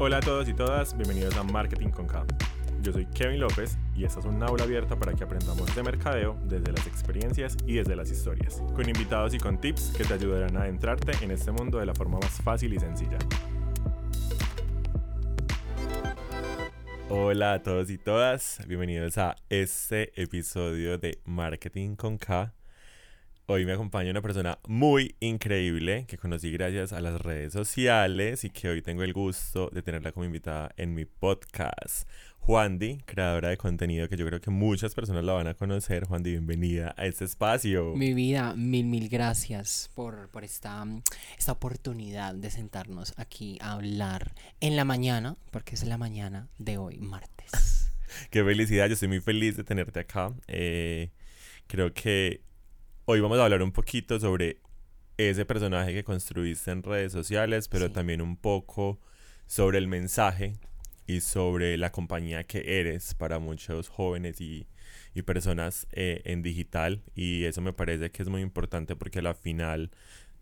Hola a todos y todas, bienvenidos a Marketing con K. Yo soy Kevin López y esta es una aula abierta para que aprendamos de mercadeo desde las experiencias y desde las historias, con invitados y con tips que te ayudarán a adentrarte en este mundo de la forma más fácil y sencilla. Hola a todos y todas, bienvenidos a este episodio de Marketing con K. Hoy me acompaña una persona muy increíble que conocí gracias a las redes sociales y que hoy tengo el gusto de tenerla como invitada en mi podcast. Juandi, creadora de contenido que yo creo que muchas personas la van a conocer. Juandi, bienvenida a este espacio. Mi vida, mil, mil gracias por, por esta, esta oportunidad de sentarnos aquí a hablar en la mañana, porque es la mañana de hoy, martes. Qué felicidad, yo estoy muy feliz de tenerte acá. Eh, creo que hoy vamos a hablar un poquito sobre ese personaje que construiste en redes sociales, pero también un poco sobre el mensaje y sobre la compañía que eres para muchos jóvenes y, personas eh, en digital. Y eso me parece que es muy importante porque la final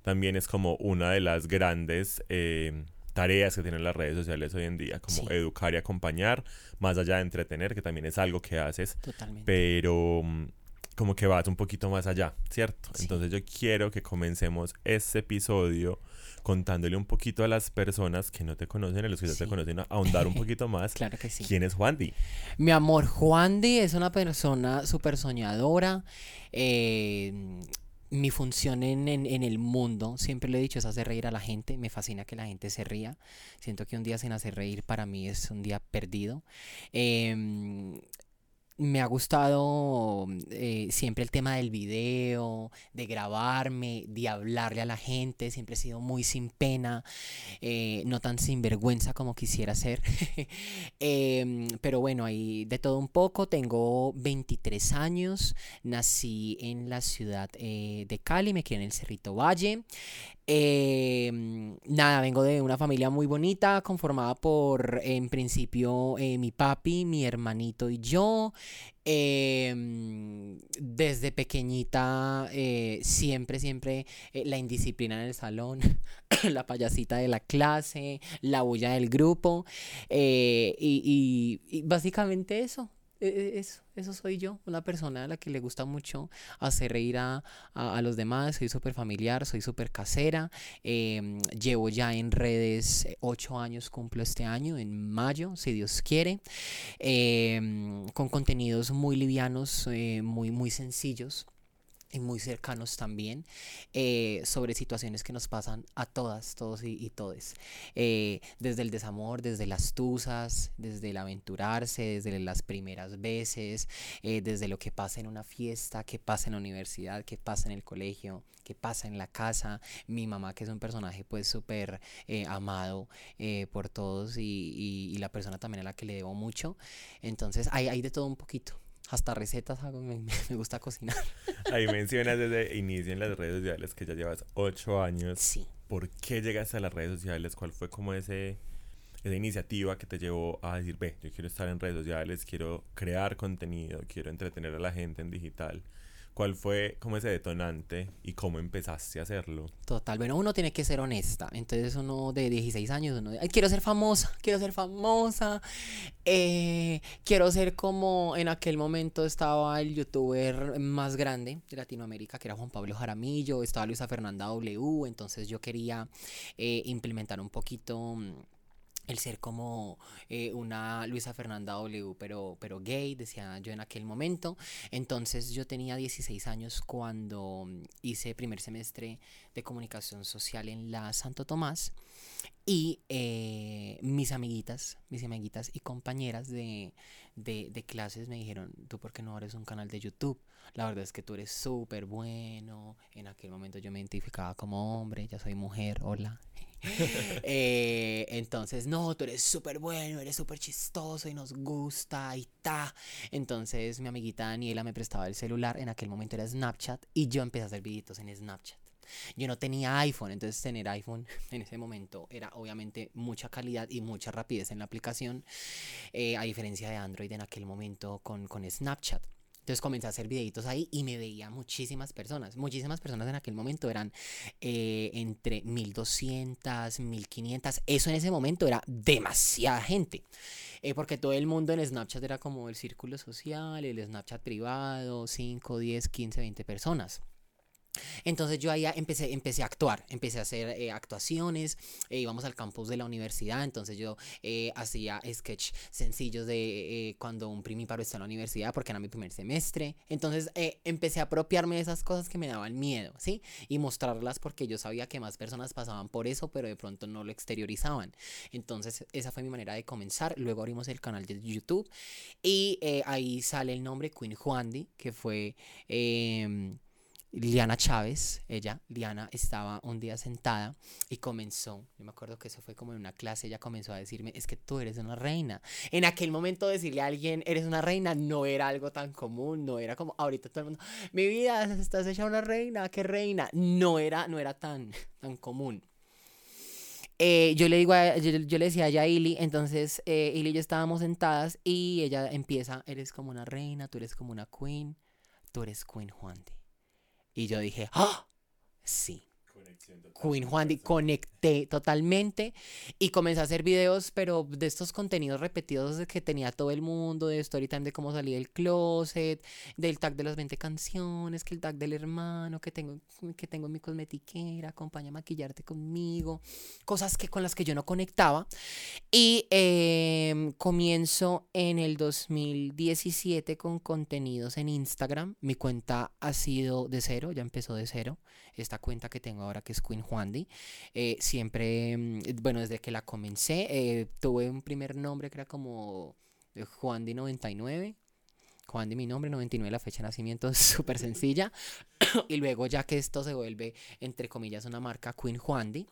también es como una de las grandes eh, tareas que tienen las redes sociales hoy en día, como educar y acompañar, más allá de entretener, que también es algo que haces. Totalmente. Pero mm, como que vas un poquito más allá, ¿cierto? Entonces yo quiero que comencemos este episodio contándole un poquito a las personas que no te conocen, a los que ya te conocen, a ahondar un poquito más. claro que sí. ¿Quién es Juandi? Mi amor, Juandi es una persona súper soñadora. Eh, mi función en, en, el mundo, siempre lo he dicho, es hacer reír a la gente. Me fascina que la gente se ría. Siento que un día sin hacer reír para mí es un día perdido. Eh, me ha gustado eh, siempre el tema del video, de grabarme, de hablarle a la gente. Siempre he sido muy sin pena, eh, no tan sinvergüenza como quisiera ser. Em, pero bueno, ahí de todo un poco. Tengo 23 años, nací en la ciudad eh, de Cali, me crié en el Cerrito Valle. Em, nada, vengo de una familia muy bonita, conformada por, en principio, eh, mi papi, mi hermanito y yo. Em, desde pequeñita, eh, siempre, siempre eh, la indisciplina en el salón, la payasita de la clase, la bulla del grupo. y, y básicamente eso. E, e, eso, eso soy yo, una persona a la que le gusta mucho hacer reír a, los demás, soy súper familiar, soy súper casera, em, llevo ya en redes eh, ocho años, cumplo este año, en mayo, si Dios quiere, em, con contenidos muy livianos, eh, muy, muy sencillos y muy cercanos también eh, sobre situaciones que nos pasan a todas, todos y, y todes. Eh, desde el desamor, desde las tusas, desde el aventurarse, desde las primeras veces, eh, desde lo que pasa en una fiesta, qué pasa en la universidad, qué pasa en el colegio, qué pasa en la casa. Mi mamá, que es un personaje pues súper amado por todos y, y, la persona también a la que le debo mucho. Entonces hay, hay de todo un poquito hasta recetas hago, me, me, gusta cocinar. Ahí mencionas desde inicio en las redes sociales que ya llevas ocho años. Sí. ¿Por qué llegaste a las redes sociales? ¿Cuál fue como ese, esa iniciativa que te llevó a decir, ve, yo quiero estar en redes sociales, quiero crear contenido, quiero entretener a la gente en digital? ¿Cuál fue como ese detonante y cómo empezaste a hacerlo? Total, bueno, uno tiene que ser honesta. Entonces uno de 16 años, uno Ay, quiero ser famosa, quiero ser famosa. Eh, quiero ser como en aquel momento estaba el youtuber más grande de Latinoamérica, que era Juan Pablo Jaramillo, estaba Luisa Fernanda W. Entonces yo quería eh, implementar un poquito mm, el ser como eh, una Luisa Fernanda W, pero, pero gay, decía yo en aquel momento. Entonces yo tenía 16 años cuando hice primer semestre de comunicación social en la Santo Tomás y eh, mis amiguitas, mis amiguitas y compañeras de, de, clases me dijeron, tú por qué no abres un canal de YouTube? La verdad es que tú eres súper bueno. En aquel momento yo me identificaba como hombre, ya soy mujer, hola. Eh, entonces, no, tú eres súper bueno, eres súper chistoso y nos gusta y ta. Entonces mi amiguita Daniela me prestaba el celular, en aquel momento era Snapchat y yo empecé a hacer videitos en Snapchat. Yo no tenía iPhone, entonces tener iPhone en ese momento era obviamente mucha calidad y mucha rapidez en la aplicación, eh, a diferencia de Android en aquel momento con, con Snapchat. Entonces comencé a hacer videitos ahí y me veía muchísimas personas. Muchísimas personas en aquel momento eran eh, entre 1200, 1500. Eso en ese momento era demasiada gente. Eh, porque todo el mundo en Snapchat era como el círculo social, el Snapchat privado, 5, 10, 15, 20 personas. Entonces yo ahí empecé, empecé a actuar, empecé a hacer eh, actuaciones, eh, íbamos al campus de la universidad, entonces yo eh, hacía sketch sencillos de cuando un primíparo está en la universidad, porque era mi primer semestre, entonces empecé a apropiarme de esas cosas que me daban miedo, ¿sí? Y mostrarlas porque yo sabía que más personas pasaban por eso, pero de pronto no lo exteriorizaban. Entonces esa fue mi manera de comenzar, luego abrimos el canal de YouTube y ahí sale el nombre Queen Juandi, que fue... Liana Chávez, ella, Liana, estaba un día sentada y comenzó, yo me acuerdo que eso fue como en una clase, ella comenzó a decirme, es que tú eres una reina. En aquel momento decirle a alguien, eres una reina, no era algo tan común, no era como ahorita todo el mundo, mi vida, estás hecha una reina, qué reina. No era, no era tan, tan común. Eh, yo le digo yo, le decía a Yaili, entonces eh, Ili y yo estábamos sentadas y ella empieza, eres como una reina, tú eres como una queen, tú eres Queen Juante. Y yo dije, ¡ah! Sí. Queen Juan conecté totalmente y comencé a hacer videos, pero de estos contenidos repetidos que tenía todo el mundo, de Storytime, de cómo salí del closet, del tag de las 20 canciones, que el tag del hermano, que tengo, que tengo mi cosmetiquera, acompaña a maquillarte conmigo, cosas que, con las que yo no conectaba. Y em, comienzo en el 2017 con contenidos en Instagram. Mi cuenta ha sido de cero, ya empezó de cero. Esta cuenta que tengo ahora que es Queen Juandi. Eh, siempre, mm, bueno, desde que la comencé, eh, tuve un primer nombre que era como eh, Juandi99. Juandi mi nombre, 99 la fecha de nacimiento, súper sencilla. y luego ya que esto se vuelve, entre comillas, una marca Queen Juandi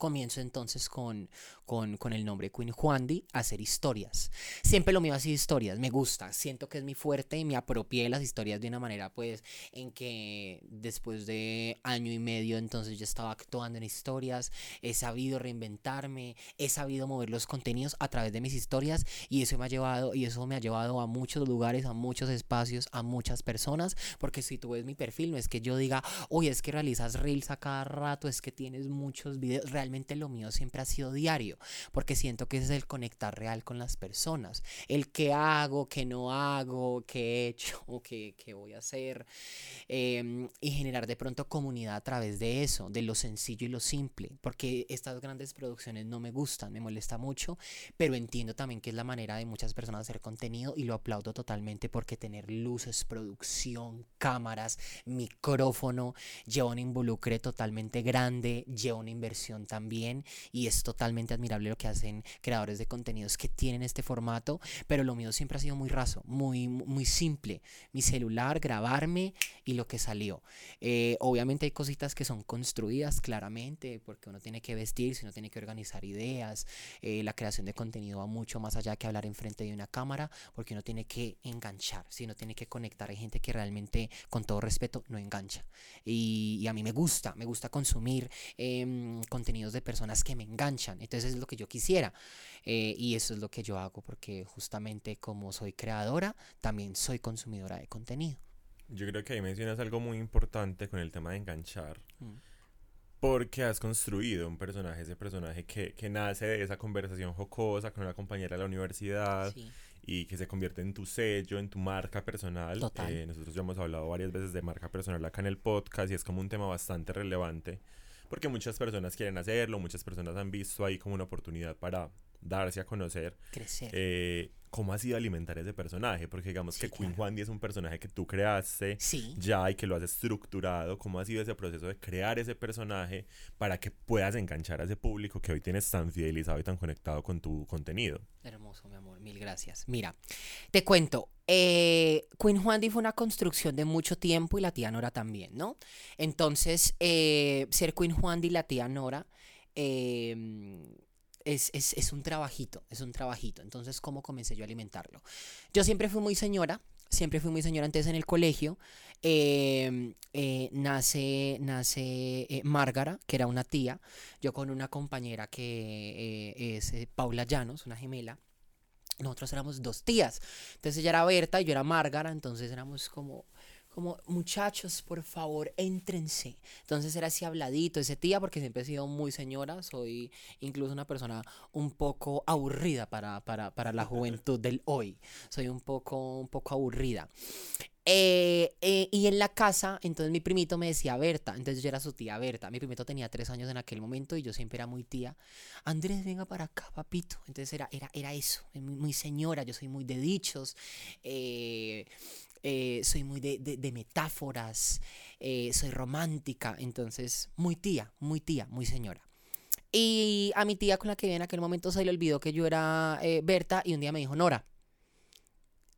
comienzo entonces con, con, el nombre Queen Juandi a hacer historias. Siempre lo mío ha sido historias, me gusta, siento que es mi fuerte y me apropié de las historias de una manera pues en que después de año y medio entonces yo estaba actuando en historias, he sabido reinventarme, he sabido mover los contenidos a través de mis historias y eso me ha llevado y eso me ha llevado a muchos lugares, a muchos espacios, a muchas personas, porque si tú ves mi perfil no es que yo diga, oye, es que realizas reels a cada rato, es que tienes muchos videos, lo mío siempre ha sido diario, porque siento que ese es el conectar real con las personas, el qué hago, qué no hago, qué he hecho, qué, qué voy a hacer, em, y generar de pronto comunidad a través de eso, de lo sencillo y lo simple, porque estas grandes producciones no me gustan, me molesta mucho, pero entiendo también que es la manera de muchas personas hacer contenido y lo aplaudo totalmente porque tener luces, producción, cámaras, micrófono, lleva un involucre totalmente grande, lleva una inversión también bien y es totalmente admirable lo que hacen creadores de contenidos que tienen este formato, pero lo mío siempre ha sido muy raso, muy, muy simple. Mi celular, grabarme y lo que salió. Eh, obviamente hay cositas que son construidas claramente, porque uno tiene que vestirse, uno tiene que organizar ideas. Eh, la creación de contenido va mucho más allá que hablar enfrente de una cámara, porque uno tiene que enganchar, si uno tiene que conectar. Hay gente que realmente, con todo respeto, no engancha. Y, a mí me gusta, me gusta consumir em, contenidos de personas que me enganchan. Entonces es lo que yo quisiera. Eh, y eso es lo que yo hago porque justamente como soy creadora, también soy consumidora de contenido. Yo creo que ahí mencionas algo muy importante con el tema de enganchar. Mm. Porque has construido un personaje, ese personaje que, que, nace de esa conversación jocosa con una compañera de la universidad y que se convierte en tu sello, en tu marca personal. Eh, nosotros ya hemos hablado varias veces de marca personal acá en el podcast y es como un tema bastante relevante porque muchas personas quieren hacerlo, muchas personas han visto ahí como una oportunidad para darse a conocer. Crecer. Eh, ¿Cómo ha sido alimentar ese personaje? Porque digamos que Queen Juan es un personaje que tú creaste ya y que lo has estructurado. ¿Cómo ha sido ese proceso de crear ese personaje para que puedas enganchar a ese público que hoy tienes tan fidelizado y tan conectado con tu contenido? Hermoso, mi amor. Mil gracias. Mira, te cuento. Eh, Queen Juan fue una construcción de mucho tiempo y la tía Nora también, ¿no? Entonces, eh, ser Queen Juan y la tía Nora... Eh, es, es, es, un trabajito, es un trabajito. Entonces, ¿cómo comencé yo a alimentarlo? Yo siempre fui muy señora, siempre fui muy señora. Antes en el colegio em, eh, nace, nace eh, Márgara, que era una tía, yo con una compañera que eh, es Paula Llanos, una gemela. nosotros éramos dos tías. Entonces ella era Berta y yo era Márgara, entonces éramos como muchachos, por favor, éntrense. Entonces era así habladito, ese tía, porque siempre he sido muy señora, soy incluso una persona un poco aburrida para, para, para la juventud del hoy. Soy un poco, un poco aburrida. Eh, eh, y en la casa, entonces mi primito me decía Berta, entonces yo era su tía Berta. Mi primito tenía tres años en aquel momento y yo siempre era muy tía. Andrés, venga para acá, papito. Entonces era, era, era eso, muy, muy señora, yo soy muy de dichos. Eh, eh, soy muy de, de, metáforas, eh, soy romántica, entonces muy tía, muy tía, muy señora. Y a mi tía con la que en aquel momento se le olvidó que yo era eh, Berta y un día me dijo Nora.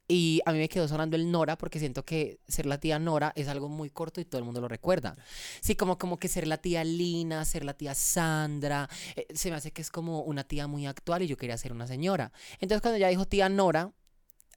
Y a mí me quedó sonando el Nora porque siento que ser la tía Nora es algo muy corto y todo el mundo lo recuerda. Sí, como, como que ser la tía Lina, ser la tía Sandra, se me hace que es como una tía muy actual y yo quería ser una señora. Entonces cuando ya dijo tía Nora,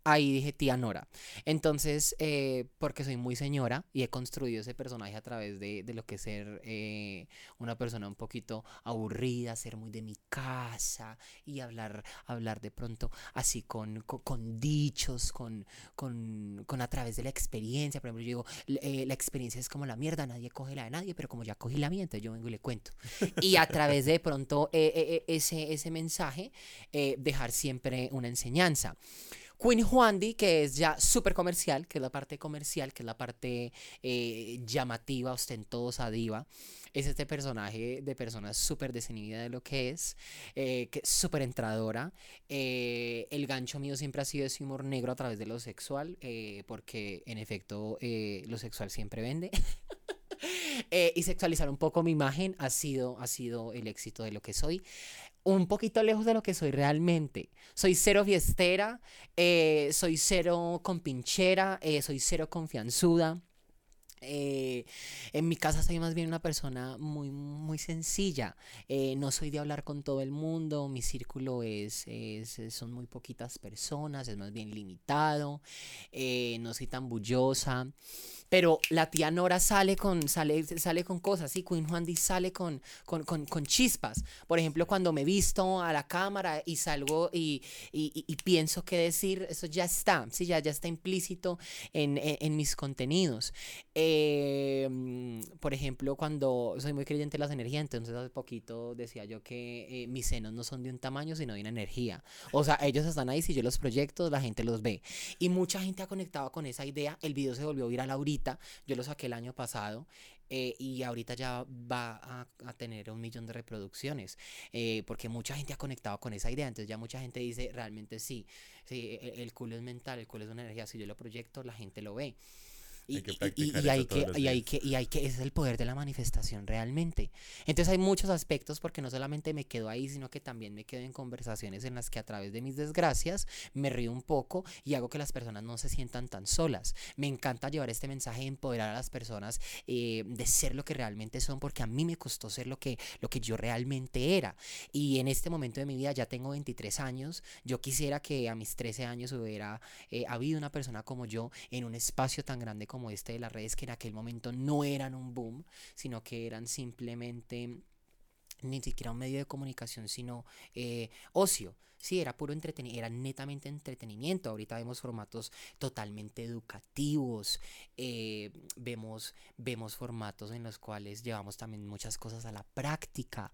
ahí dije tía Nora. Entonces, eh, porque soy muy señora y he construido ese personaje a través de, lo que es ser eh, una persona un poquito aburrida, ser muy de mi casa y hablar, hablar de pronto así con, con, dichos, con, con, con, a través de la experiencia. Por ejemplo, yo digo, eh, la experiencia es como la mierda, nadie coge la de nadie, pero como ya cogí la mía, entonces yo vengo y le cuento. Y a través de pronto ese, ese mensaje, dejar siempre una enseñanza. Queen Juandi, que es ya súper comercial, que es la parte comercial, que es la parte eh, llamativa, ostentosa, diva. Es este personaje de persona súper desinhibida de lo que es, eh, que es súper entradora. Eh, el gancho mío siempre ha sido ese humor negro a través de lo sexual, porque en efecto lo sexual siempre vende. y sexualizar un poco mi imagen ha sido, ha sido el éxito de lo que soy un poquito lejos de lo que soy realmente. Soy cero fiestera, eh, soy cero compinchera, eh, soy cero confianzuda. Eh, en mi casa soy más bien una persona muy, muy sencilla. no soy de hablar con todo el mundo. Mi círculo es, son muy poquitas personas, es más bien limitado. no soy tan bullosa. Pero la tía Nora sale con, sale, sale con cosas, ¿sí? Queen Juan sale con, con, con, con, chispas. Por ejemplo, cuando me visto a la cámara y salgo y, y, y, pienso qué decir, eso ya está, ¿sí? Ya, ya está implícito en, en, mis contenidos. Eh, por ejemplo, cuando soy muy creyente de las energías, entonces hace poquito decía yo que eh, mis senos no son de un tamaño, sino de una energía. O sea, ellos están ahí, si yo los proyecto, la gente los ve. Y mucha gente ha conectado con esa idea. El video se volvió viral ahorita yo lo saqué el año pasado eh, y ahorita ya va a, tener un millón de reproducciones eh, porque mucha gente ha conectado con esa idea. Entonces ya mucha gente dice realmente sí, sí el, el culo es mental, el culo es una energía. Si yo lo proyecto, la gente lo ve. Y, hay que y, hay que, y hay que, y hay que, ese es el poder de la manifestación realmente. Entonces hay muchos aspectos porque no solamente me quedo ahí, sino que también me quedo en conversaciones en las que a través de mis desgracias me río un poco y hago que las personas no se sientan tan solas. Me encanta llevar este mensaje de empoderar a las personas eh, de ser lo que realmente son porque a mí me costó ser lo que, lo que yo realmente era. Y en este momento de mi vida ya tengo 23 años. Yo quisiera que a mis 13 años hubiera eh, habido una persona como yo en un espacio tan grande como como este de las redes que en aquel momento no eran un boom, sino que eran simplemente ni siquiera un medio de comunicación, sino eh, ocio. Sí, era puro entretenimiento, era netamente entretenimiento. Ahorita vemos formatos totalmente educativos, eh, vemos, vemos formatos en los cuales llevamos también muchas cosas a la práctica,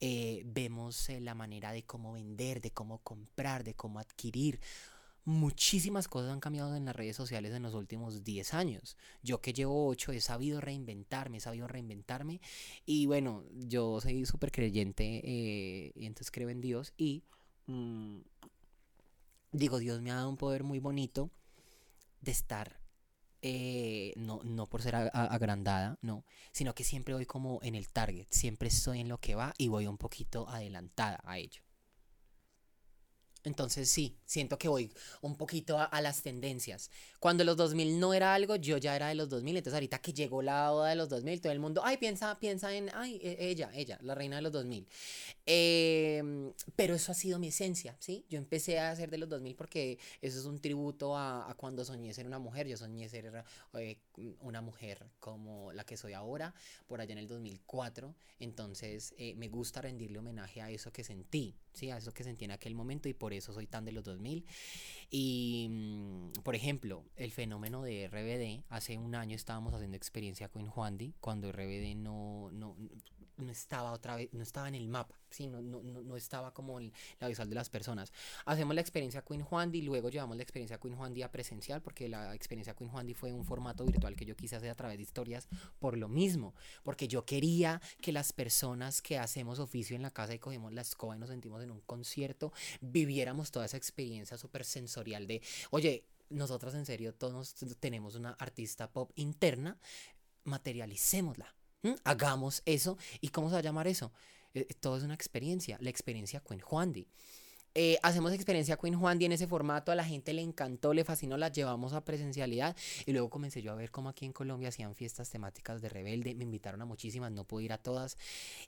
eh, vemos la manera de cómo vender, de cómo comprar, de cómo adquirir muchísimas cosas han cambiado en las redes sociales en los últimos 10 años. Yo que llevo 8 he sabido reinventarme, he sabido reinventarme. Y bueno, yo soy súper creyente eh, y entonces creo en Dios. Y mm, digo, Dios me ha dado un poder muy bonito de estar. Eh, no, no por ser agrandada, no, sino que siempre voy como en el target, siempre estoy en lo que va y voy un poquito adelantada a ello. Entonces sí, siento que voy un poquito a, las tendencias. Cuando los 2000 no era algo, yo ya era de los 2000. Entonces ahorita que llegó la oda de los 2000, todo el mundo, ay, piensa, piensa en, ay, e, ella, ella, la reina de los 2000. Em, pero eso ha sido mi esencia, ¿sí? Yo empecé a hacer de los 2000 porque eso es un tributo a, cuando soñé ser una mujer. Yo soñé ser eh, una mujer como la que soy ahora, por allá en el 2004. Entonces eh, me gusta rendirle homenaje a eso que sentí, ¿sí? A eso que sentí en aquel momento y por por eso soy tan de los 2000. Y, mm, por ejemplo, el fenómeno de RBD, hace un año estábamos haciendo experiencia con Juandi, cuando RBD no, no, no estaba otra vez, no estaba en el mapa, ¿sí? no, no, no estaba como en la visual de las personas. Hacemos la experiencia Queen Juandi, luego llevamos la experiencia Queen Juandi a presencial, porque la experiencia Queen Juandi fue un formato virtual que yo quise hacer a través de historias por lo mismo, porque yo quería que las personas que hacemos oficio en la casa y cogemos la escoba y nos sentimos en un concierto, viviéramos toda esa experiencia súper sensorial de, oye, nosotros en serio todos tenemos una artista pop interna, materialicémosla ¿Mm? Hagamos eso. ¿Y cómo se va a llamar eso? Eh, eh, todo es una experiencia, la experiencia Queen Juandi. Eh, hacemos experiencia Queen Juandi en ese formato, a la gente le encantó, le fascinó, la llevamos a presencialidad y luego comencé yo a ver cómo aquí en Colombia hacían fiestas temáticas de rebelde, me invitaron a muchísimas, no pude ir a todas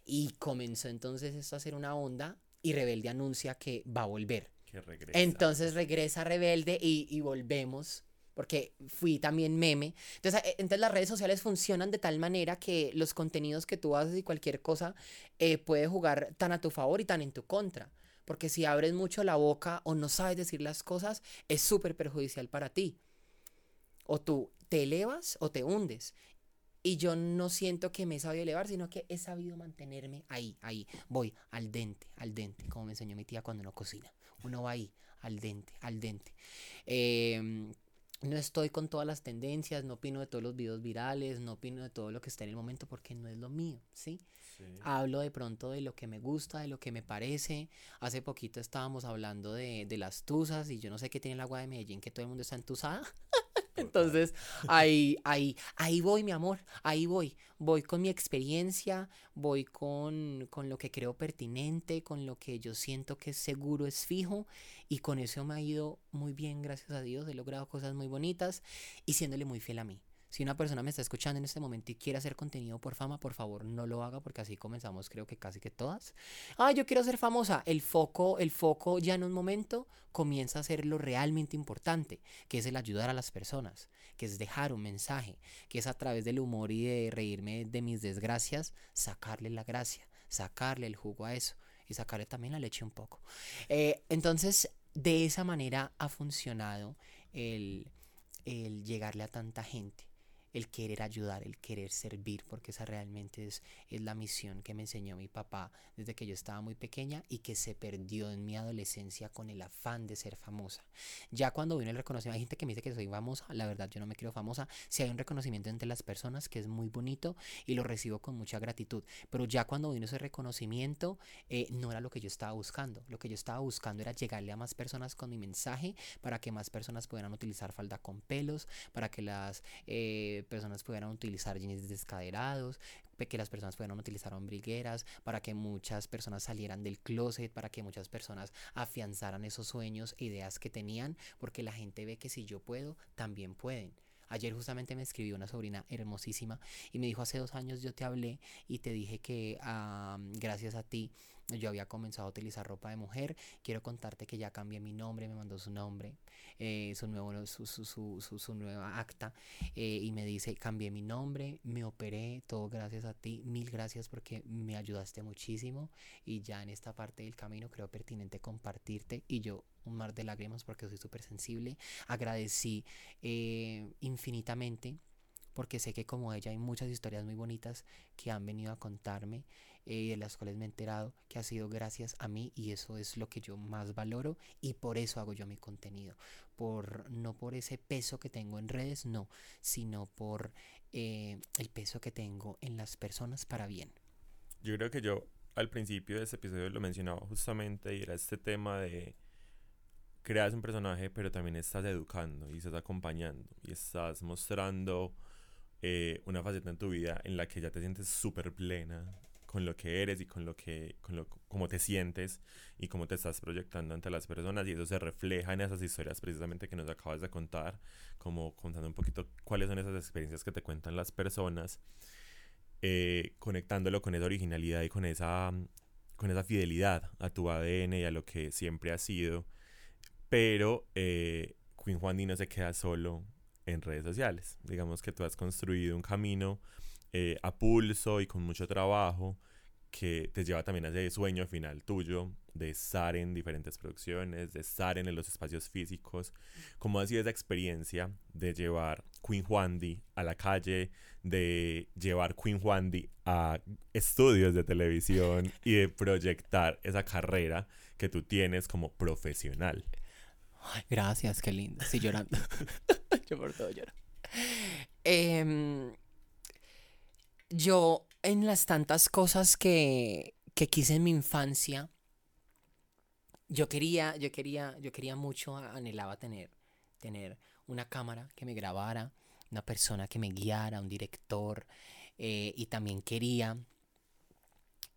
y comenzó entonces esto a hacer una onda y rebelde anuncia que va a volver. Que regresa. Entonces regresa rebelde y, y volvemos porque fui también meme. Entonces, eh, entonces las redes sociales funcionan de tal manera que los contenidos que tú haces y cualquier cosa eh, puede jugar tan a tu favor y tan en tu contra. Porque si abres mucho la boca o no sabes decir las cosas, es súper perjudicial para ti. O tú te elevas o te hundes. Y yo no siento que me he sabido elevar, sino que he sabido mantenerme ahí, ahí. Voy al dente, al dente, como me enseñó mi tía cuando no cocina. Uno va ahí, al dente, al dente. Eh, no estoy con todas las tendencias, no opino de todos los videos virales, no opino de todo lo que está en el momento porque no es lo mío, ¿sí? Hablo de pronto de lo que me gusta, de lo que me parece. Hace poquito estábamos hablando de, de las tuzas y yo no sé qué tiene el agua de Medellín, que todo el mundo está entusada. Entonces, ahí, ahí, ahí voy, mi amor, ahí voy. Voy con mi experiencia, voy con, con lo que creo pertinente, con lo que yo siento que es seguro, es fijo, y con eso me ha ido muy bien, gracias a Dios. He logrado cosas muy bonitas y siéndole muy fiel a mí. Si una persona me está escuchando en este momento y quiere hacer contenido por fama, por favor no lo haga porque así comenzamos creo que casi que todas. Ah, yo quiero ser famosa. El foco, el foco ya en un momento comienza a ser lo realmente importante, que es el ayudar a las personas, que es dejar un mensaje, que es a través del humor y de reírme de mis desgracias, sacarle la gracia, sacarle el jugo a eso y sacarle también la leche un poco. Eh, entonces, de esa manera ha funcionado el, el llegarle a tanta gente el querer ayudar, el querer servir, porque esa realmente es, es la misión que me enseñó mi papá desde que yo estaba muy pequeña y que se perdió en mi adolescencia con el afán de ser famosa. Ya cuando vino el reconocimiento, hay gente que me dice que soy famosa, la verdad yo no me creo famosa, si hay un reconocimiento entre las personas que es muy bonito y lo recibo con mucha gratitud, pero ya cuando vino ese reconocimiento eh, no era lo que yo estaba buscando, lo que yo estaba buscando era llegarle a más personas con mi mensaje para que más personas pudieran utilizar falda con pelos, para que las... Eh, personas pudieran utilizar jeans descaderados, que las personas pudieran utilizar ombligueras, para que muchas personas salieran del closet, para que muchas personas afianzaran esos sueños e ideas que tenían, porque la gente ve que si yo puedo, también pueden. Ayer justamente me escribió una sobrina hermosísima y me dijo hace dos años yo te hablé y te dije que gracias a ti yo había comenzado a utilizar ropa de mujer. Quiero contarte que ya cambié mi nombre, me mandó su nombre, eh, su, nuevo, su, su, su, su, nueva acta eh, y me dice, cambié mi nombre, me operé, todo gracias a ti, mil gracias porque me ayudaste muchísimo y ya en esta parte del camino creo pertinente compartirte y yo un mar de lágrimas porque soy súper sensible. Agradecí eh, infinitamente porque sé que como ella hay muchas historias muy bonitas que han venido a contarme eh, de las cuales me he enterado que ha sido gracias a mí y eso es lo que yo más valoro y por eso hago yo mi contenido. Por no por ese peso que tengo en redes no sino por eh, el peso que tengo en las personas para bien. Yo creo que yo al principio de este episodio lo mencionaba justamente y era este tema de creas un personaje, pero también estás educando y estás acompañando y estás mostrando eh, una faceta en tu vida en la que ya te sientes súper plena con lo que eres y con lo que, con lo, cómo te sientes y cómo te estás proyectando ante las personas y eso se refleja en esas historias precisamente que nos acabas de contar, como contando un poquito cuáles son esas experiencias que te cuentan las personas, eh, conectándolo con esa originalidad y con esa, con esa fidelidad a tu ADN y a lo que siempre has sido pero eh, Queen Juan no se queda solo en redes sociales. Digamos que tú has construido un camino eh, a pulso y con mucho trabajo que te lleva también a ese sueño final tuyo de estar en diferentes producciones, de estar en los espacios físicos. ¿Cómo ha sido esa experiencia de llevar Queen Juandi a la calle, de llevar Queen Juandi a estudios de televisión y de proyectar esa carrera que tú tienes como profesional? gracias, qué lindo. Estoy llorando. Yo por todo lloro. Em, yo, en las tantas cosas que, que quise en mi infancia, yo quería, yo quería, yo quería mucho, anhelaba tener, tener una cámara que me grabara, una persona que me guiara, un director, eh, y también quería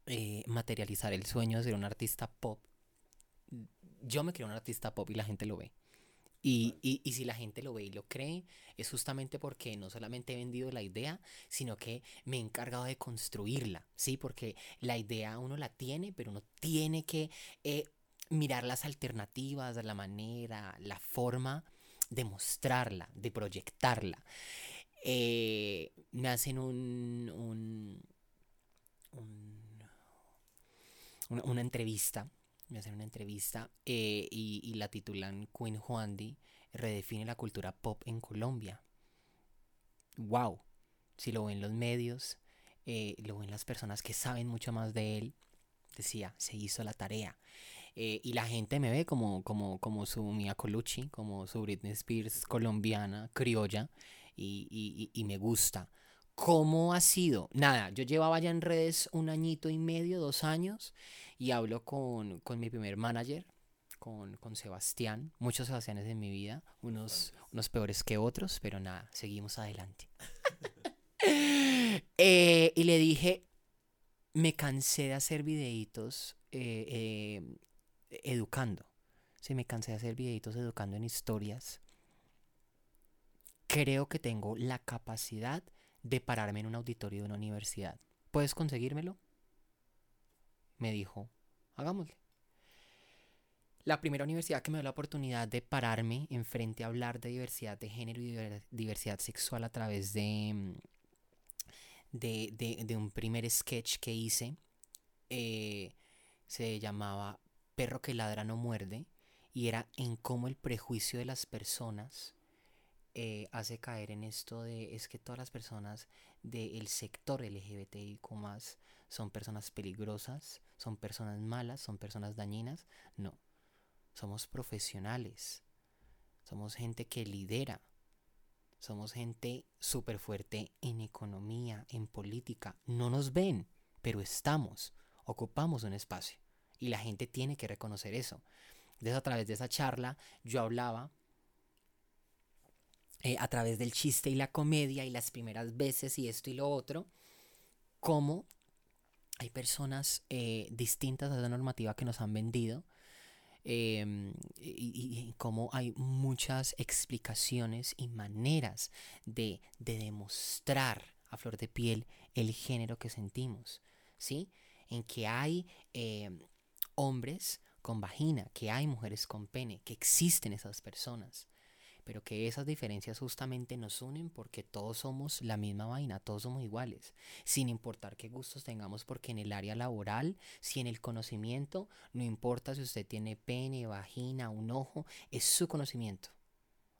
eh, materializar el sueño de ser un artista pop. Yo me creo un artista pop y la gente lo ve. Y, si la gente lo ve y lo cree, es justamente porque no solamente he vendido la idea, sino que me he encargado de construirla, ¿sí? Porque la idea uno la tiene, pero uno tiene que eh, mirar las alternativas, la manera, la forma de mostrarla, de proyectarla. Eh, me hacen un, un, una entrevista me hacen una entrevista eh, y, la titulan Queen Juandi redefine la cultura pop en Colombia. ¡Wow! Si lo ven los medios, eh, lo ven las personas que saben mucho más de él, decía, se hizo la tarea. Eh, y la gente me ve como, como, como su Mia Colucci, como su Britney Spears colombiana, criolla, y, y me gusta. ¿Cómo ha sido? Nada, yo llevaba ya en redes un añito y medio, dos años, y hablo con, mi primer manager, con, Sebastián, muchos Sebastianes en mi vida, unos, unos peores que otros, pero nada, seguimos adelante. Eh, y le dije, me cansé de hacer videitos eh, eh, educando. Sí, me cansé de hacer videitos educando en historias. Creo que tengo la capacidad de pararme en un auditorio de una universidad. ¿Puedes conseguírmelo? Me dijo, hagámosle. La primera universidad que me dio la oportunidad de pararme enfrente a hablar de diversidad de género y diversidad sexual a través de, mm, de, un primer sketch que hice eh, se llamaba Perro que ladra no muerde y era en cómo el prejuicio de las personas eh, hace caer en esto de es que todas las personas del sector LGBTIQ son personas peligrosas, son personas malas, son personas dañinas. No, somos profesionales, somos gente que lidera, somos gente súper fuerte en economía, en política. No nos ven, pero estamos, ocupamos un espacio y la gente tiene que reconocer eso. Entonces a través de esa charla yo hablaba eh, a través del chiste y la comedia y las primeras veces y esto y lo otro, cómo hay personas eh, distintas a la normativa que nos han vendido em, y, cómo hay muchas explicaciones y maneras de, demostrar a flor de piel el género que sentimos, ¿sí? En que hay em, hombres con vagina, que hay mujeres con pene, que existen esas personas pero que esas diferencias justamente nos unen porque todos somos la misma vaina, todos somos iguales, sin importar qué gustos tengamos, porque en el área laboral, si en el conocimiento, no importa si usted tiene pene, vagina, un ojo, es su conocimiento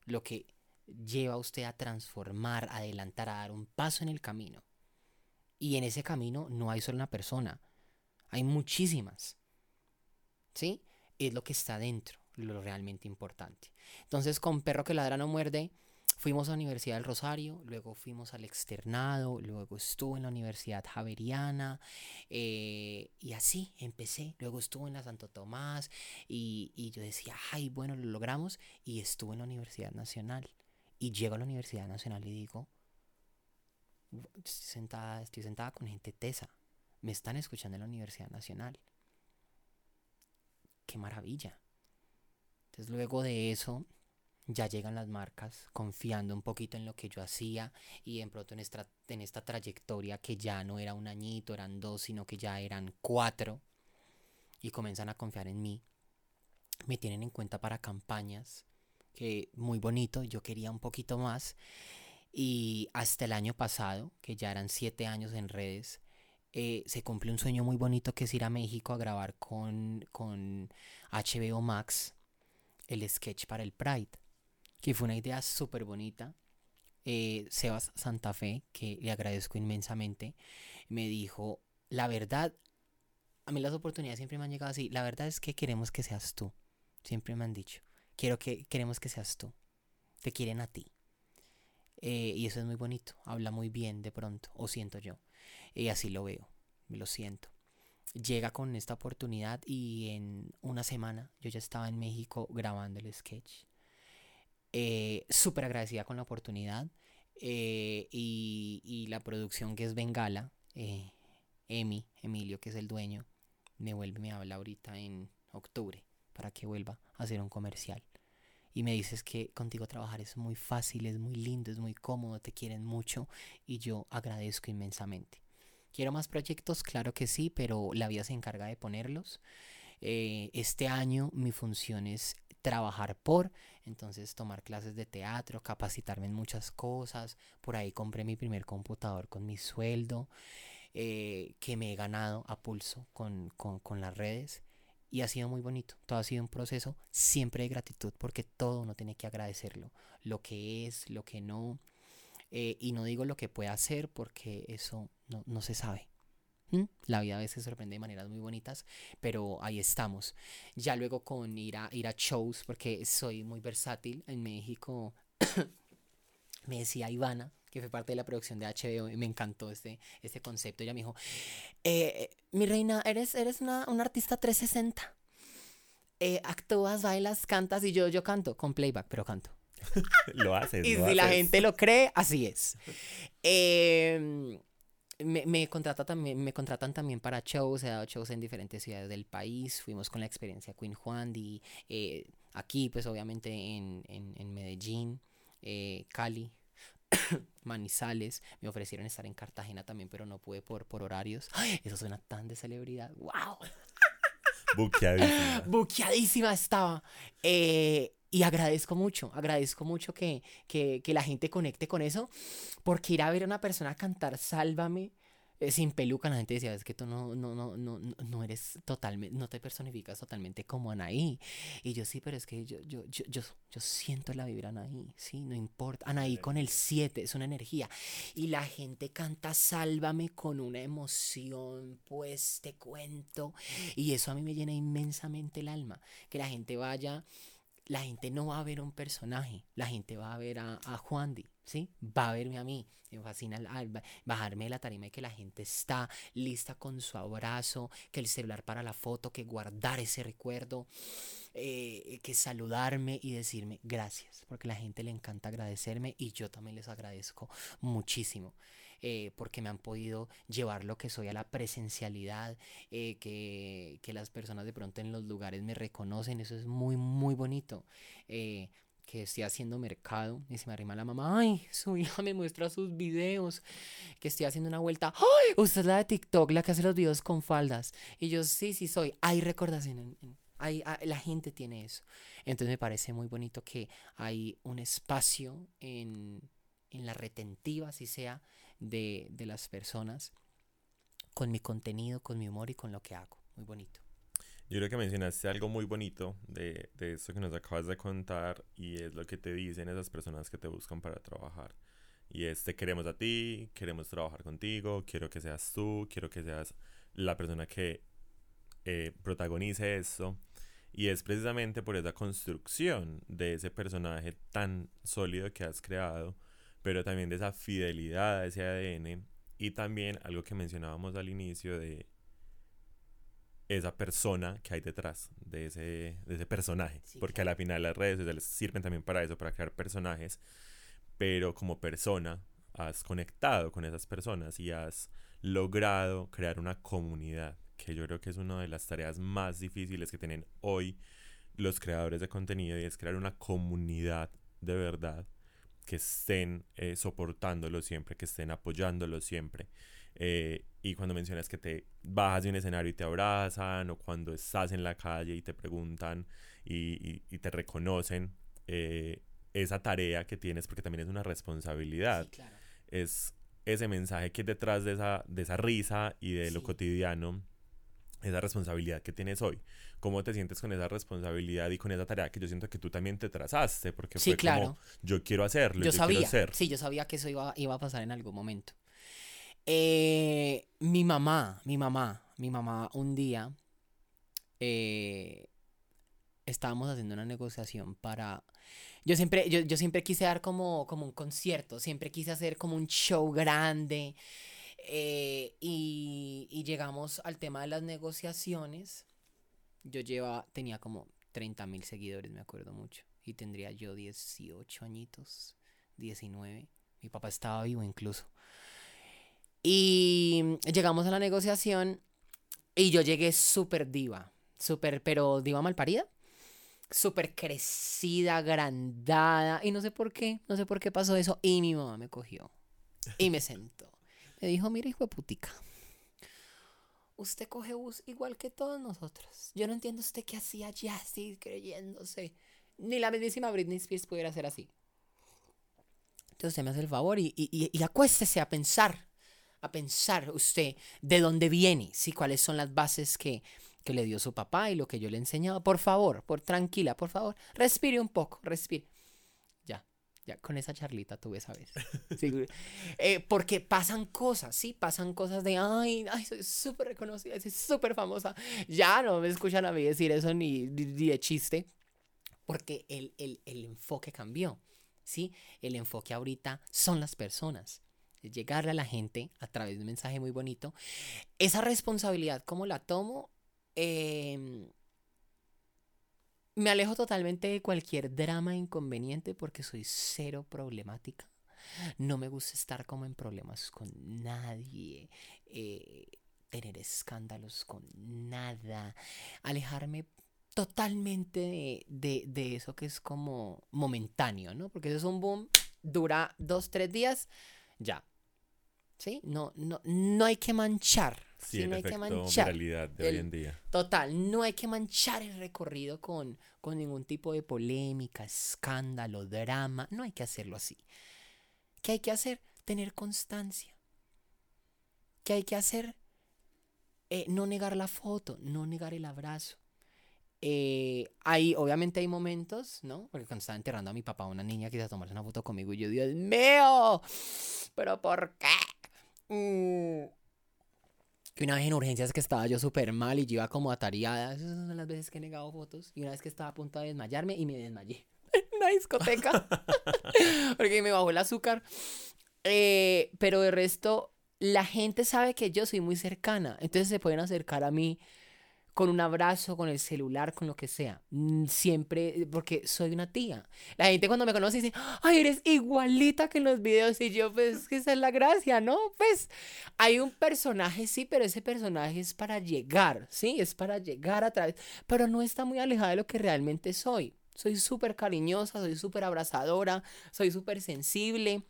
lo que lleva a usted a transformar, adelantar, a dar un paso en el camino. Y en ese camino no hay solo una persona, hay muchísimas. ¿Sí? Es lo que está dentro lo realmente importante. Entonces, con Perro que ladra no muerde, fuimos a la Universidad del Rosario, luego fuimos al externado, luego estuve en la Universidad Javeriana eh, y así empecé. Luego estuve en la Santo Tomás y, y, yo decía, ay, bueno, lo logramos y estuve en la Universidad Nacional. Y llego a la Universidad Nacional y digo, estoy sentada, estoy sentada con gente tesa. Me están escuchando en la Universidad Nacional. Qué maravilla. Entonces luego de eso ya llegan las marcas confiando un poquito en lo que yo hacía y en pronto en esta, en esta trayectoria que ya no era un añito, eran dos, sino que ya eran cuatro y comienzan a confiar en mí. Me tienen en cuenta para campañas, que muy bonito, yo quería un poquito más y hasta el año pasado, que ya eran siete años en redes, eh, se cumple un sueño muy bonito que es ir a México a grabar con, con HBO Max el sketch para el Pride, que fue una idea súper bonita. Eh, Sebas Santa Fe, que le agradezco inmensamente, me dijo, la verdad, a mí las oportunidades siempre me han llegado así, la verdad es que queremos que seas tú, siempre me han dicho, quiero que, queremos que seas tú, te quieren a ti. Eh, y eso es muy bonito, habla muy bien de pronto, o siento yo. Y así lo veo, lo siento. Llega con esta oportunidad y en una semana yo ya estaba en México grabando el sketch. Eh, Súper agradecida con la oportunidad. Eh, y, y, la producción que es Bengala, eh, Emi, Emilio, que es el dueño, me vuelve, me habla ahorita en octubre para que vuelva a hacer un comercial y me dices que contigo trabajar es muy fácil, es muy lindo, es muy cómodo, te quieren mucho y yo agradezco inmensamente. ¿Quiero más proyectos? Claro que sí, pero la vida se encarga de ponerlos. Eh, este año mi función es trabajar por, entonces tomar clases de teatro, capacitarme en muchas cosas. Por ahí compré mi primer computador con mi sueldo, eh, que me he ganado a pulso con, con, con las redes y ha sido muy bonito. Todo ha sido un proceso siempre de gratitud porque todo uno tiene que agradecerlo. Lo que es, lo que no. Eh, y no digo lo que puede hacer porque eso no, no se sabe. La vida a veces sorprende de maneras muy bonitas, pero ahí estamos. Ya luego con ir a, ir a shows, porque soy muy versátil. En México me decía Ivana, que fue parte de la producción de HBO, y me encantó este, este concepto. Ella me dijo, eh, mi reina, eres, eres una, una artista 360. Eh, actúas, bailas, cantas y yo, yo canto con playback, pero canto. lo haces. Y lo si haces. la gente lo cree, así es. Eh, me, me, contrata también, me contratan también para shows, he dado shows en diferentes ciudades del país, fuimos con la experiencia Queen Juan, eh, aquí pues obviamente en, en, en Medellín, eh, Cali, Manizales, me ofrecieron estar en Cartagena también, pero no pude por, por horarios. ¡Ay! Eso suena tan de celebridad. ¡Wow! Buqueadísima. Buqueadísima estaba. Eh, y agradezco mucho, agradezco mucho que, que, que, la gente conecte con eso, porque ir a ver a una persona cantar Sálvame eh, sin peluca, la gente decía, es que tú no, no, no, no, no eres totalmente, no te personificas totalmente como Anaí. Y yo sí, pero es que yo, yo, yo, yo, yo siento la vibra Anaí, sí, no importa. Anaí con el 7, es una energía. Y la gente canta Sálvame con una emoción, pues te cuento. Y eso a mí me llena inmensamente el alma, que la gente vaya la gente no va a ver un personaje, la gente va a ver a, a Juan ¿sí? Va a verme a mí, me fascina al, bajarme de la tarima y que la gente está lista con su abrazo, que el celular para la foto, que guardar ese recuerdo, eh, que saludarme y decirme gracias, porque a la gente le encanta agradecerme y yo también les agradezco muchísimo. Eh, porque me han podido llevar lo que soy a la presencialidad, eh, que, que, las personas de pronto en los lugares me reconocen, eso es muy, muy bonito. Eh, que estoy haciendo mercado y se me arrima la mamá, ay, su hija me muestra sus videos, que estoy haciendo una vuelta, ay, usted es la de TikTok, la que hace los videos con faldas. Y yo, sí, sí soy, hay recordación hay, la gente tiene eso. Entonces me parece muy bonito que hay un espacio en, en la retentiva, si sea, de, de, las personas con mi contenido, con mi humor y con lo que hago. Muy bonito. Yo creo que mencionaste algo muy bonito de, de esto que nos acabas de contar y es lo que te dicen esas personas que te buscan para trabajar. Y es, te queremos a ti, queremos trabajar contigo, quiero que seas tú, quiero que seas la persona que eh, protagonice esto. Y es precisamente por esa construcción de ese personaje tan sólido que has creado pero también de esa fidelidad a ese ADN y también algo que mencionábamos al inicio de esa persona que hay detrás de ese, de ese personaje, sí, porque claro. a la final las redes sociales sirven también para eso, para crear personajes, pero como persona has conectado con esas personas y has logrado crear una comunidad, que yo creo que es una de las tareas más difíciles que tienen hoy los creadores de contenido y es crear una comunidad de verdad que estén eh, soportándolo siempre, que estén apoyándolo siempre. Eh, y cuando mencionas que te bajas de un escenario y te abrazan, o cuando estás en la calle y te preguntan y, y, y te reconocen, eh, esa tarea que tienes, porque también es una responsabilidad, sí, claro. es ese mensaje que detrás de esa, de esa risa y de lo cotidiano, esa responsabilidad que tienes hoy. ¿Cómo te sientes con esa responsabilidad y con esa tarea que yo siento que tú también te trazaste? Porque Sí, fue claro. como, yo quiero hacerlo, Yo yo, quiero sabía, ser. sí, yo sabía que eso iba, iba a pasar en algún momento. Eh, mi mamá, mi mamá, mi mamá un día eh, estábamos haciendo una negociación para... Yo siempre, yo, yo siempre quise dar como, como un concierto, siempre quise hacer como un show grande eh, y, llegamos al tema de las negociaciones. Yo llevaba, tenía como 30 mil seguidores, me acuerdo mucho, y tendría yo 18 añitos, 19. Mi papá estaba vivo incluso. Y llegamos a la negociación y yo llegué súper diva, súper, pero diva malparida súper crecida, agrandada, y no sé por qué, no sé por qué pasó eso, y mi mamá me cogió y me sentó. Me dijo, mira, hijo de putica, usted coge bus igual que todos nosotros. Yo no entiendo usted qué hacía ya así, creyéndose. Ni la mismísima Britney Spears pudiera ser así. Entonces usted me hace el favor y, y, y- y acuéstese a pensar, a pensar usted de dónde viene, ¿sí? cuáles son las bases que, que le dio su papá y lo que yo le he enseñado. Por favor, por tranquila, por favor, respire un poco, respire. Ya, con esa charlita tuve esa vez. Sí, eh, porque pasan cosas, sí, pasan cosas de, ay, ay, soy súper reconocida, soy súper famosa. Ya no me escuchan a mí decir eso ni, ni- de chiste, porque el, el, el enfoque cambió, ¿sí? El enfoque ahorita son las personas. Llegarle a la gente a través de un mensaje muy bonito. Esa responsabilidad, ¿cómo la tomo? Eh, me alejo totalmente de cualquier drama inconveniente porque soy cero problemática. No me gusta estar como en problemas con nadie, eh, tener escándalos con nada, alejarme totalmente de, de, de eso que es como momentáneo, ¿no? Porque eso es un boom, dura dos, tres días, ya. ¿Sí? No, no, no hay que manchar. Sí, No hay que manchar. viralidad de hoy el- en día. Total, no hay que manchar el recorrido con, con ningún tipo de polémica, escándalo, drama. No hay que hacerlo así. ¿Qué hay que hacer? Tener constancia. ¿Qué hay que hacer? Eh, no negar la foto, no negar el abrazo. Eh, hay, obviamente hay momentos, ¿no? Porque cuando estaba enterrando a mi papá, una niña quise tomarse una foto conmigo y yo, Dios mío, ¿pero por qué? Mm. Y una vez en urgencias que estaba yo súper mal y yo iba como atareada. Esas son las veces que he negado fotos. Y una vez que estaba a punto de desmayarme y me desmayé. En una discoteca. Porque me bajó el azúcar. Eh, pero de resto, la gente sabe que yo soy muy cercana. Entonces se pueden acercar a mí con un abrazo, con el celular, con lo que sea. Mm, Siempre, porque soy una tía. La gente cuando me conoce dice, ay, eres igualita que en los videos. Y yo, pues, que esa es la gracia, ¿no? Pues, hay un personaje, sí, pero ese personaje es para llegar, ¿sí? Es para llegar a través, pero no está muy alejada de lo que realmente soy. Soy súper cariñosa, soy súper abrazadora, soy súper sensible.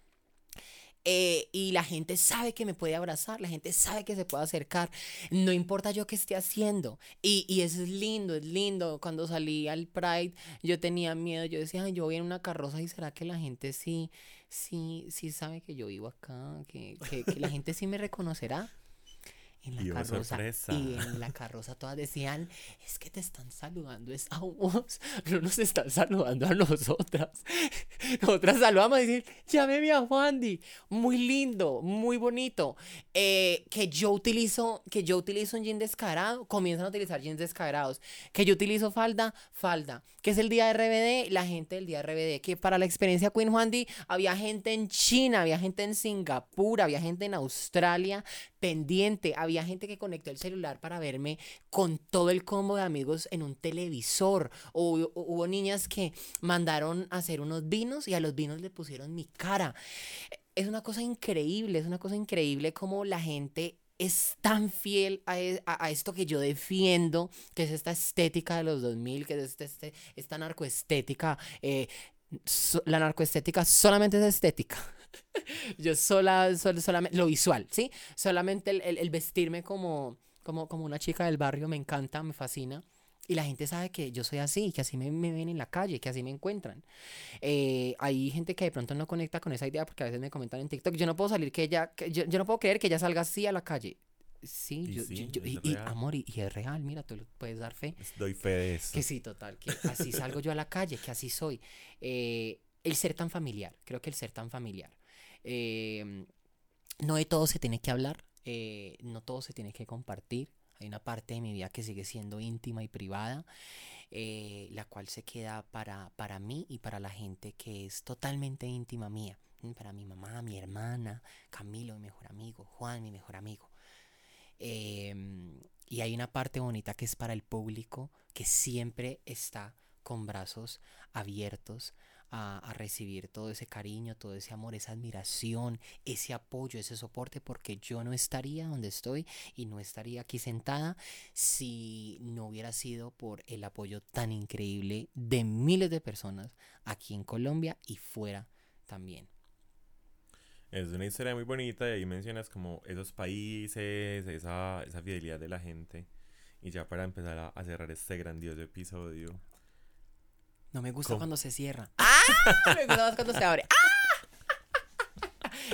Eh, y la gente sabe que me puede abrazar, la gente sabe que se puede acercar, no importa yo qué esté haciendo. Y, y eso es lindo, es lindo. Cuando salí al Pride, yo tenía miedo, yo decía, "Ay, yo voy en una carroza y será que la gente sí, sí, sí sabe que yo vivo acá, que, que, que la gente sí me reconocerá. En la Y, carroza. sorpresa. Y en la carroza todas decían, es que te están saludando, es a vos, no nos están saludando a nosotras. Nosotras saludamos y decir, llámeme a Juandi. Muy lindo, muy bonito. Eh, que yo utilizo, que yo utilizo un jean descarado, comienzan a utilizar jeans descarados. Que yo utilizo falda, falda. Que es el día de RBD, la gente del día de RBD. Que para la experiencia Queen Juandi había gente en China, había gente en Singapur, había gente en Australia pendiente. Había gente que conectó el celular para verme con todo el combo de amigos en un televisor. O hubo, niñas que mandaron a hacer unos vinos y a los vinos le pusieron mi cara. Es una cosa increíble, es una cosa increíble como la gente es tan fiel a, e- a- esto que yo defiendo, que es esta estética de los 2000, que es este, este- esta narcoestética. eh, la narcoestética solamente es estética. Yo sola, sol- solamente, lo visual, ¿sí? Solamente el, el- el vestirme como, como, como una chica del barrio me encanta, me fascina. Y la gente sabe que yo soy así, que así me, me ven en la calle, que así me encuentran. Eh, hay gente que de pronto no conecta con esa idea porque a veces me comentan en TikTok, yo no puedo salir que ella, que yo, yo no puedo creer que ella salga así a la calle. Sí, Y yo, sí, yo- yo- y, y, amor, y, y es real, mira, tú puedes dar fe. Doy fe de eso. Que sí, total, que así salgo yo a la calle, que así soy. Eh, el ser tan familiar, creo que el ser tan familiar. Eh, no de todo se tiene que hablar, eh, no todo se tiene que compartir. Hay una parte de mi vida que sigue siendo íntima y privada, eh, la cual se queda para, para mí y para la gente que es totalmente íntima mía. Mm, Para mi mamá, mi hermana, Camilo, mi mejor amigo, Juan, mi mejor amigo. Em, y hay una parte bonita que es para el público que siempre está con brazos abiertos a, a recibir todo ese cariño, todo ese amor, esa admiración, ese apoyo, ese soporte, porque yo no estaría donde estoy y no estaría aquí sentada si no hubiera sido por el apoyo tan increíble de miles de personas aquí en Colombia y fuera también. Es una historia muy bonita y ahí mencionas como esos países, esa, esa fidelidad de la gente. Y ya para empezar a, a cerrar este grandioso episodio. No me gusta ¿Cómo? cuando se cierra. ¡Ah! Me gusta más cuando se abre. ¡Ah!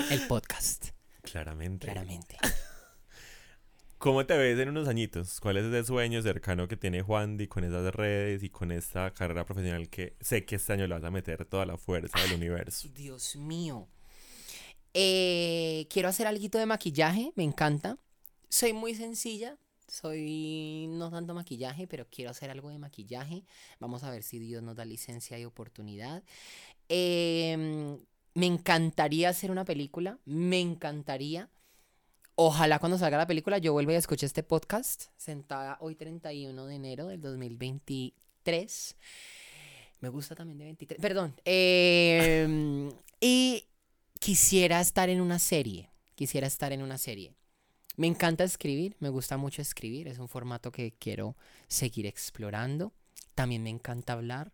El podcast, Claramente. claramente. ¿Cómo te ves en unos añitos? ¿Cuál es ese sueño cercano que tiene Juan Di con esas redes y con esta carrera profesional que sé que este año le vas a meter toda la fuerza del universo? Dios mío. Eh, quiero hacer algo de maquillaje, me encanta. Soy muy sencilla, soy no tanto maquillaje, pero quiero hacer algo de maquillaje. Vamos a ver si Dios nos da licencia y oportunidad. Em, me encantaría hacer una película, me encantaría. Ojalá cuando salga la película yo vuelva y escuche este podcast, sentada hoy 31 de enero del 2023. Me gusta también de 23. Perdón. em, y quisiera estar en una serie. Quisiera estar en una serie. Me encanta escribir, me gusta mucho escribir. Es un formato que quiero seguir explorando. También me encanta hablar.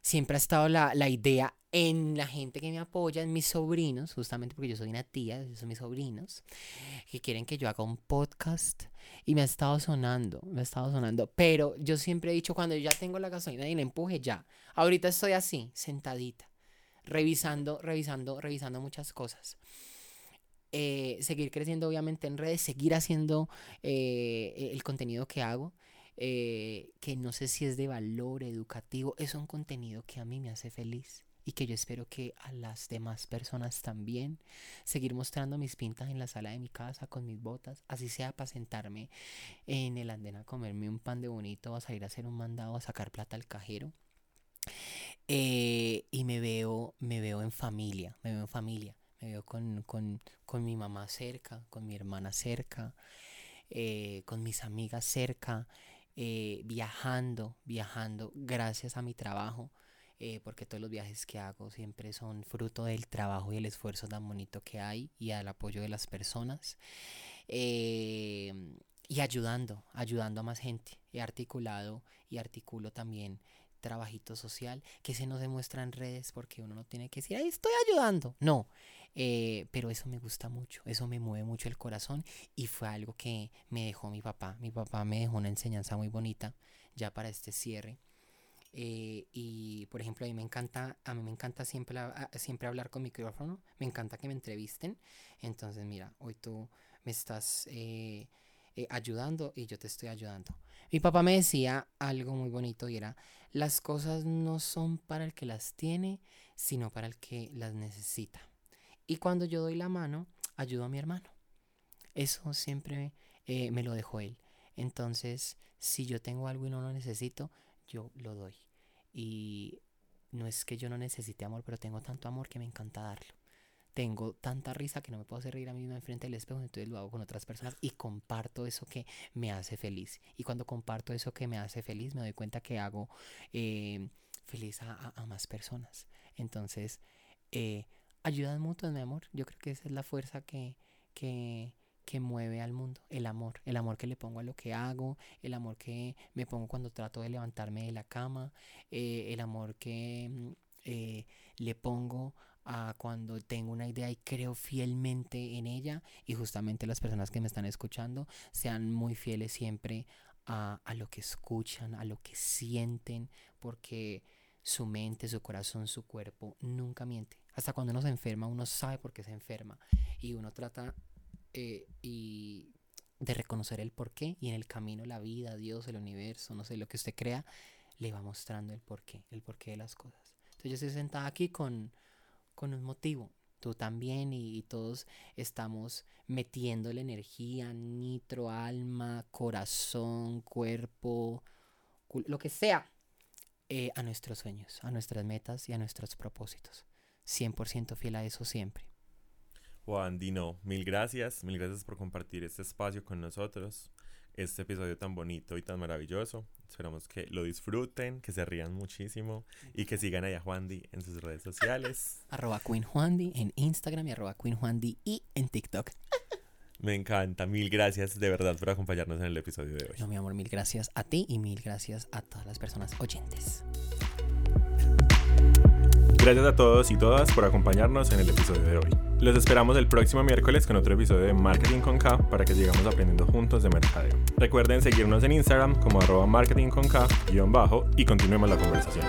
Siempre ha estado la, la idea en la gente que me apoya, en mis sobrinos, justamente porque yo soy una tía, son mis sobrinos, que quieren que yo haga un podcast. Y me ha estado sonando, me ha estado sonando. Pero yo siempre he dicho, cuando yo ya tengo la gasolina y la empuje, ya. Ahorita estoy así, sentadita, revisando, revisando, revisando muchas cosas. Eh, seguir creciendo obviamente en redes, seguir haciendo eh, el contenido que hago, eh, que no sé si es de valor educativo, es un contenido que a mí me hace feliz y que yo espero que a las demás personas también. Seguir mostrando mis pintas en la sala de mi casa con mis botas, así sea para sentarme en el andén a comerme un pan de bonito, a salir a hacer un mandado, a sacar plata al cajero. Y me veo, me veo en familia, me veo en familia, me veo con, con, con mi mamá cerca, con mi hermana cerca, eh, con mis amigas cerca, eh, viajando, viajando gracias a mi trabajo, eh, porque todos los viajes que hago siempre son fruto del trabajo y el esfuerzo tan bonito que hay y al apoyo de las personas. Y ayudando, ayudando a más gente. He articulado y articulo también trabajito social que se nos demuestra en redes porque uno no tiene que decir, ahí estoy ayudando. No, eh, pero eso me gusta mucho, eso me mueve mucho el corazón y fue algo que me dejó mi papá. Mi papá me dejó una enseñanza muy bonita ya para este cierre. Eh, y por ejemplo, a mí me encanta, a mí me encanta siempre, siempre hablar con micrófono, me encanta que me entrevisten. Entonces, mira, hoy tú me estás eh, eh, ayudando y yo te estoy ayudando. Mi papá me decía algo muy bonito y era, las cosas no son para el que las tiene, sino para el que las necesita. Y cuando yo doy la mano, ayudo a mi hermano. Eso siempre eh, me lo dejó él. Entonces, si yo tengo algo y no lo necesito, yo lo doy. Y no es que yo no necesite amor, pero tengo tanto amor que me encanta darlo. Tengo tanta risa que no me puedo hacer reír a mí misma enfrente del espejo, entonces lo hago con otras personas y comparto eso que me hace feliz. Y cuando comparto eso que me hace feliz, me doy cuenta que hago eh, feliz a, más personas. Entonces, eh, ayudas mutuas, mi amor. Yo creo que esa es la fuerza que, que, que mueve al mundo. El amor. El amor que le pongo a lo que hago. El amor que me pongo cuando trato de levantarme de la cama. eh, el amor que mm, eh, le pongo a cuando tengo una idea y creo fielmente en ella. Y justamente las personas que me están escuchando sean muy fieles siempre a, a lo que escuchan, a lo que sienten, porque su mente, su corazón, su cuerpo nunca miente. Hasta cuando uno se enferma, uno sabe por qué se enferma y uno trata eh, y de reconocer el porqué y en el camino la vida, Dios, el universo, no sé, lo que usted crea, le va mostrando el porqué, el porqué de las cosas. Entonces yo estoy sentada aquí con, con un motivo, tú también y, todos estamos metiendo la energía, nitro, alma, corazón, cuerpo, lo que sea, eh, a nuestros sueños, a nuestras metas y a nuestros propósitos. 100% fiel a eso siempre. Juan Dino, mil gracias, mil gracias por compartir este espacio con nosotros, este episodio tan bonito y tan maravilloso. Esperamos que lo disfruten, que se rían muchísimo y que sigan a Juan Di en sus redes sociales. arroba Queen Juandi en Instagram y arroba Queen Juandi y en TikTok. Me encanta, mil gracias de verdad por acompañarnos en el episodio de hoy. No, mi amor, mil gracias a ti y mil gracias a todas las personas oyentes. Gracias a todos y todas por acompañarnos en el episodio de hoy. Los esperamos el próximo miércoles con otro episodio de Marketing con K para que sigamos aprendiendo juntos de mercadeo. Recuerden seguirnos en Instagram como arroba marketing con K bajo y continuemos la conversación.